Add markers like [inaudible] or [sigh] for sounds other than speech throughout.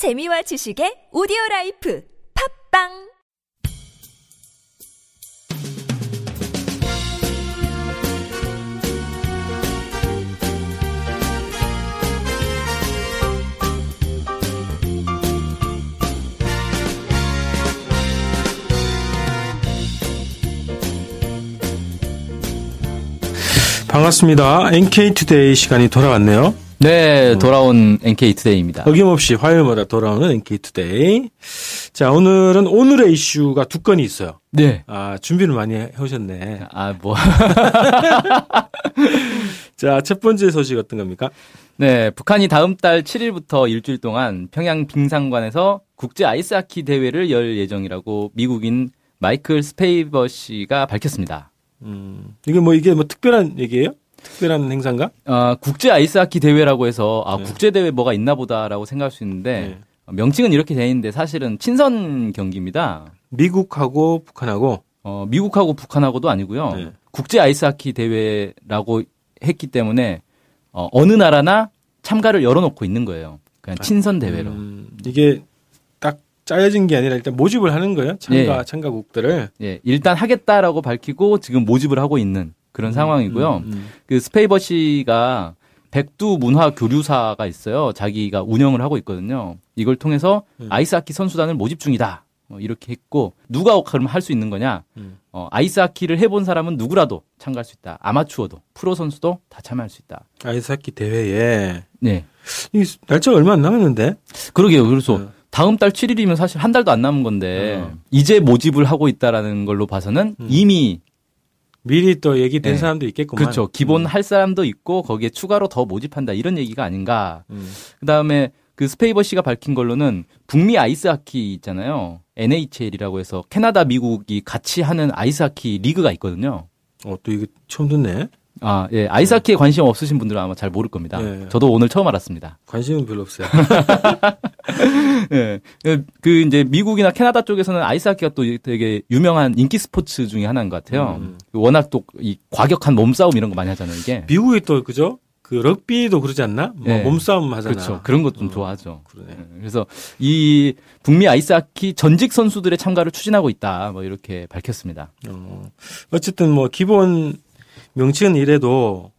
재미와 지식의 오디오 라이프 팝빵 반갑습니다. NK투데이 시간이 돌아왔네요. 네, 돌아온 NK 투데이입니다. 어김없이 화요일마다 돌아오는 NK투데이. 자, 오늘은 오늘의 이슈가 두 건이 있어요. 네. 아, 준비를 많이 해 오셨네. 아, 뭐. [laughs] 자, 첫 번째 소식 어떤 겁니까? 네, 북한이 다음 달 7일부터 일주일 동안 평양 빙상관에서 국제 아이스하키 대회를 열 예정이라고 미국인 마이클 스페이버 씨가 밝혔습니다. 음, 이게 뭐, 이게 뭐 특별한 얘기예요? 특별한 행사인가? 아, 국제 아이스하키 대회라고 해서 아, 네. 국제 대회 뭐가 있나 보다라고 생각할 수 있는데 네. 어, 명칭은 이렇게 돼 있는데 사실은 친선 경기입니다. 미국하고 북한하고 어, 미국하고 북한하고도 아니고요. 네. 국제 아이스하키 대회라고 했기 때문에 어, 어느 나라나 참가를 열어놓고 있는 거예요. 그냥 친선 대회로. 음, 이게 딱 짜여진 게 아니라 일단 모집을 하는 거예요. 참가, 예. 참가국들을. 예, 일단 하겠다라고 밝히고 지금 모집을 하고 있는 그런 상황이고요. 음, 음. 그 스페이버 씨가 백두 문화 교류사가 있어요. 자기가 운영을 하고 있거든요. 이걸 통해서 음. 아이스하키 선수단을 모집 중이다. 뭐 이렇게 했고 누가 그럼 할 수 있는 거냐? 음. 어, 아이스하키를 해본 사람은 누구라도 참가할 수 있다. 아마추어도 프로 선수도 다 참여할 수 있다. 아이스하키 대회에. 네, 이 날짜가 얼마 안 남았는데? 그러게요. 그래서 네. 다음 달 7일이면 사실 한 달도 안 남은 건데 어. 이제 모집을 하고 있다라는 걸로 봐서는 음. 이미 미리 또 얘기된 네. 사람도 있겠구만. 그렇죠. 기본 음. 할 사람도 있고 거기에 추가로 더 모집한다 이런 얘기가 아닌가. 음. 그다음에 그 스페이버 씨가 밝힌 걸로는 북미 아이스하키 있잖아요. NHL이라고 해서 캐나다, 미국이 같이 하는 아이스하키 리그가 있거든요. 어, 또 이거 처음 듣네. 아, 예. 아이스하키에 관심 없으신 분들은 아마 잘 모를 겁니다. 네. 저도 오늘 처음 알았습니다. 관심은 별로 없어요. [laughs] 예. 그 이제 미국이나 캐나다 쪽에서는 아이스하키가 또 되게 유명한 인기 스포츠 중에 하나인 것 같아요. 음. 워낙 또 이 과격한 몸싸움 이런 거 많이 하잖아요, 이게. 미국이 또 그죠? 그 럭비도 그러지 않나? 뭐 네. 몸싸움 하잖아. 그렇죠. 그런 것좀 어, 좋아하죠. 그러네. 예, 그래서 이 북미 아이스하키 전직 선수들의 참가를 추진하고 있다. 뭐 이렇게 밝혔습니다. 어. 어쨌든 뭐 기본 명칭은 이래도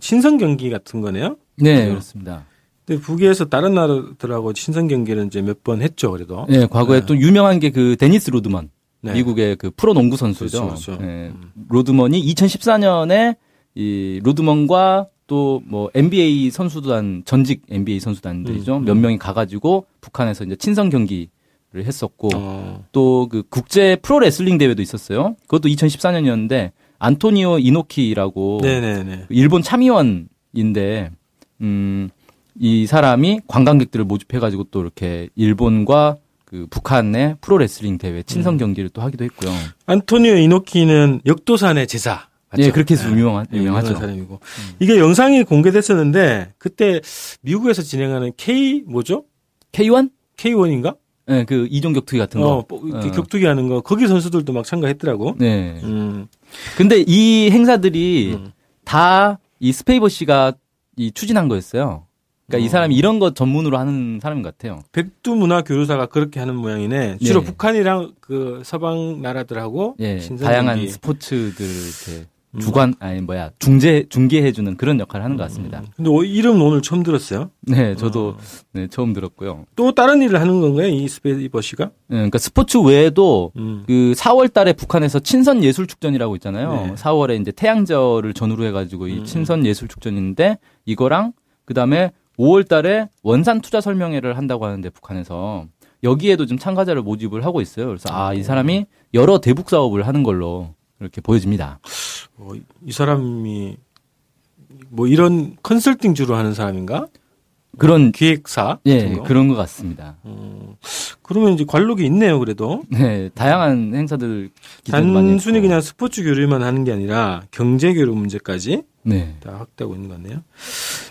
친선 경기 같은 거네요. 네? 그렇습니다. 근데 북에서 다른 나라들하고 친선 경기를 이제 몇 번 했죠, 그래도. 네, 과거에 네. 또 유명한 게 그 데니스 로드먼. 네. 미국의 그 프로 농구 선수죠. 그렇죠, 그렇죠. 네, 음. 로드먼이 2014년에 이 로드먼과 또 뭐 NBA 선수단 전직 NBA 선수단들이죠. 음, 음. 몇 명이 가가지고 북한에서 이제 친선 경기를 했었고 어. 또그 국제 프로 레슬링 대회도 있었어요. 그것도 2014년이었는데 안토니오 이노키라고 네네네. 일본 참의원인데 음, 이 사람이 관광객들을 모집해가지고 또 이렇게 일본과 그 북한의 프로 레슬링 대회 친선 음. 경기를 또 하기도 했고요. 안토니오 이노키는 역도산의 제자. 맞죠? 예, 그렇게 해서 유명한 예, 유명하죠. 유명한 사람이고. 이게 영상이 공개됐었는데 그때 미국에서 진행하는 K 뭐죠? K1? K1인가? 예, 그 이종 격투기 같은 거. 어, 뭐 어. 격투기 하는 거 거기 선수들도 막 참가했더라고. 네. 음. 근데 이 행사들이 음. 다 이 스페이버 씨가 이 추진한 거였어요. 그러니까 이 어. 사람이 이런 것 전문으로 하는 사람인 것 같아요. 백두 문화 교류사가 그렇게 하는 모양이네. 주로 네. 북한이랑 그 서방 나라들하고 예, 친선 다양한. 스포츠들 이렇게 음. 주관 아니 뭐야 중재 중개해주는 그런 역할을 하는 것 같습니다. 근데 오- 이름 오늘 처음 들었어요. 네, 저도 어. 네, 처음 들었고요. 또 다른 일을 하는 건가요, 이 스페이버 씨가? 예, 그러니까 스포츠 외에도 음. 그 4월 달에 북한에서 친선 예술 축전이라고 있잖아요. 네. 4월에 이제 태양절을 전후로 해가지고 이 음. 친선 예술 축전인데 이거랑 그 다음에 5월 달에 원산 투자 설명회를 한다고 하는데 북한에서 여기에도 좀 참가자를 모집을 하고 있어요. 그래서 아, 이 사람이 여러 대북 사업을 하는 걸로 이렇게 보여집니다. 어, 이 사람이 뭐 이런 컨설팅 주로 하는 사람인가? 그런 기획사? 예, 거? 그런 것 같습니다. 음, 그러면 이제 관록이 있네요, 그래도. 네, 다양한 행사들 단순히. 그냥 스포츠 교류만 하는 게 아니라 경제 교류 문제까지 네. 다 확대하고 있는 것 같네요.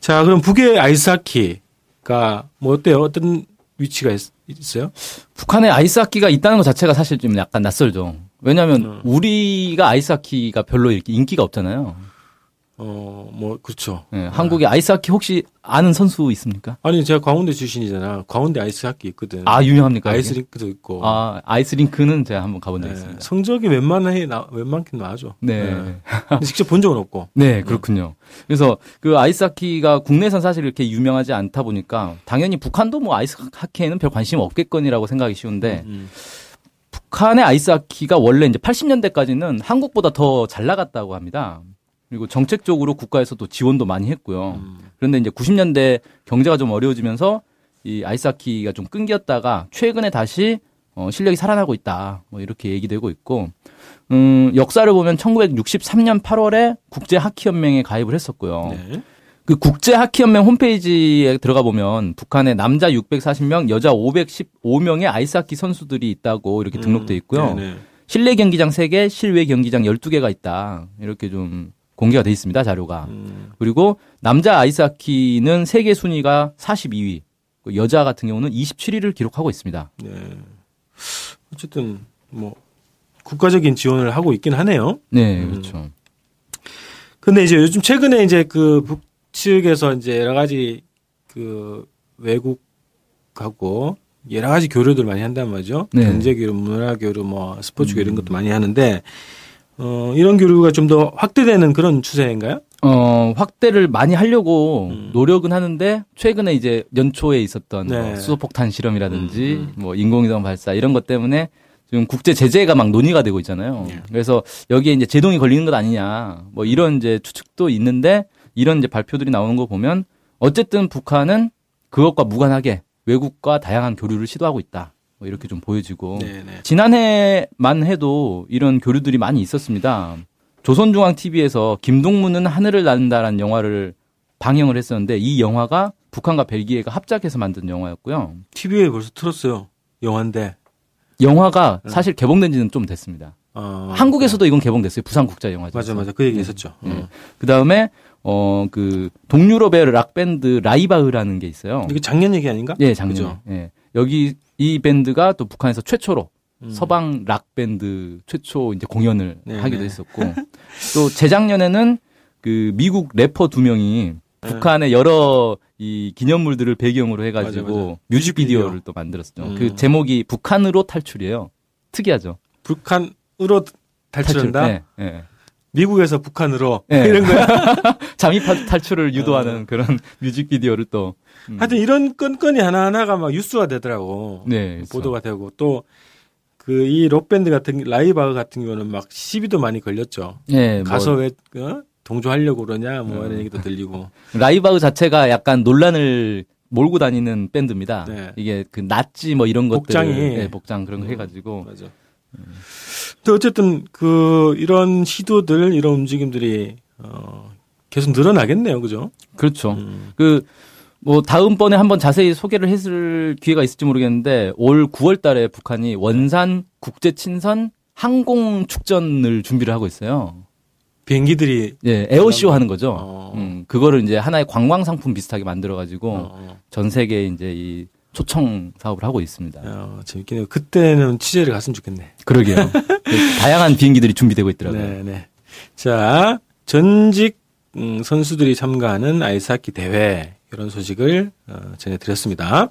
자, 그럼 북의 아이스하키가 뭐 어때요? 어떤 위치가 있, 있어요? 북한에 아이스하키가 있다는 것 자체가 사실 좀 약간 낯설죠. 왜냐하면 음. 우리가 아이스하키가 별로 이렇게 인기가 없잖아요. 어, 뭐, 그렇죠. 예, 한국의 아이스하키 혹시 아는 선수 있습니까? 아니, 제가 광운대 출신이잖아. 광운대 아이스하키 있거든. 아 유명합니까? 아이스링크도 있고. 아 아이스링크는 제가 한번 가본 적 네, 있습니다. 성적이 웬만해, 나, 웬만큼 나죠. 네. [laughs] 근데 직접 본 적은 없고. 네, 그렇군요. 그래서 그 아이스하키가 국내에선 사실 이렇게 유명하지 않다 보니까 당연히 북한도 뭐 아이스하키에는 별 관심 없겠거니라고 생각이 쉬운데 음. 북한의 아이스하키가 원래 이제 80년대까지는 한국보다 더 잘 나갔다고 합니다. 그리고 정책적으로 국가에서도 지원도 많이 했고요. 음. 그런데 이제 90년대 경제가 좀 어려워지면서 이 아이스하키가 좀 끊겼다가 최근에 다시 어, 실력이 살아나고 있다. 뭐 이렇게 얘기되고 있고, 음, 역사를 보면 1963년 8월에 국제하키연맹에 가입을 했었고요. 네. 그 국제 하키연맹 홈페이지에 들어가 보면 북한에 남자 640명, 여자 515명의 아이스하키 선수들이 있다고 이렇게 등록돼 있고요. 음. 실내 경기장 3개, 실외 경기장 12개가 있다. 이렇게 좀 공개가 돼 있습니다, 자료가. 음, 그리고 남자 아이스하키는 세계 순위가 42위, 그 여자 같은 경우는 27위를 기록하고 있습니다. 네. 어쨌든, 뭐, 국가적인 지원을 하고 있긴 하네요. 네, 음. 그렇죠. 근데 이제 요즘 최근에 이제 그 북 측에서 이제 여러 가지 그 외국하고 여러 가지 교류들 많이 한단 말이죠. 네. 경제 교류, 문화 교류, 뭐 스포츠 교류 이런 음. 것도 많이 하는데 어 이런 교류가 좀 더 확대되는 그런 추세인가요? 어, 확대를 많이 하려고 음. 노력은 하는데 최근에 이제 연초에 있었던 네. 뭐 수소폭탄 실험이라든지 음, 뭐 인공위성 발사 이런 것 때문에 지금 국제 제재가 막 논의가 되고 있잖아요. 예. 그래서 여기에 이제 제동이 걸리는 것 아니냐 뭐 이런 이제 추측도 있는데 이런 이제 발표들이 나오는 거 보면 어쨌든 북한은 그것과 무관하게 외국과 다양한 교류를 시도하고 있다. 뭐 이렇게 좀 보여지고 네, 네. 지난해만 해도 이런 교류들이 많이 있었습니다. 조선중앙TV에서 김동문은 하늘을 날는다라는 영화를 방영을 했었는데 이 영화가 북한과 벨기에가 합작해서 만든 영화였고요. TV에 벌써 틀었어요. 영화인데. 영화가 네. 사실 개봉된 지는 좀 됐습니다. 어, 한국에서도 이건 개봉됐어요. 부산국제영화제. 맞아 맞아 그 얘기 네. 했었죠. 네. 어. 그 다음에 어 그 동유럽의 락 밴드 라이바흐라는 게 있어요. 이게 작년 얘기 아닌가? 예, 작년에. 그죠? 예. 여기 이 밴드가 또 북한에서 최초로 음. 서방 락 밴드 최초 이제 공연을 네, 하기도 네. 했었고 또 재작년에는 그 미국 래퍼 두 명이 북한의 여러 이 기념물들을 배경으로 해가지고 네. 맞아, 맞아. 뮤직비디오를 또 만들었죠. 음. 그 제목이 북한으로 탈출이에요. 특이하죠. 북한으로 탈출한다. 네, 네. 미국에서 북한으로 네. [laughs] 이런 거야. [laughs] 잠입 탈출을 유도하는 어. 그런 뮤직비디오를 또 음. 하여튼 이런 건건이 하나 하나가 막 뉴스가 되더라고. 네, 그렇죠. 보도가 되고 또 그 이 록밴드 같은 라이바흐 같은 경우는 막 시비도 많이 걸렸죠. 네, 뭐 가서 왜 어? 동조하려고 그러냐 뭐 음. 이런 얘기도 들리고. 라이바흐 자체가 약간 논란을 몰고 다니는 밴드입니다. 네. 이게 그 나치 뭐 이런 것들 복장이. 네, 복장 그런 거 음, 해가지고 맞아. 근데 어쨌든 그 이런 시도들 이런 움직임들이 어 계속 늘어나겠네요, 그죠? 그렇죠. 음. 그뭐 다음번에 한번 자세히 소개를 했을 기회가 있을지 모르겠는데 올 9월 달에 북한이 원산 국제 친선 항공 축전을 준비를 하고 있어요. 비행기들이 예, 에어쇼 하는 거죠. 어. 음, 그거를 이제 하나의 관광 상품 비슷하게 만들어 가지고 어, 전 세계에 이제 이 초청 사업을 하고 있습니다. 어, 재밌겠네요. 그때는 취재를 갔으면 좋겠네. 그러게요. [laughs] 다양한 비행기들이 준비되고 있더라고요. 네, 네. 자, 전직 음, 선수들이 참가하는 아이스하키 대회 이런 소식을 어, 전해드렸습니다.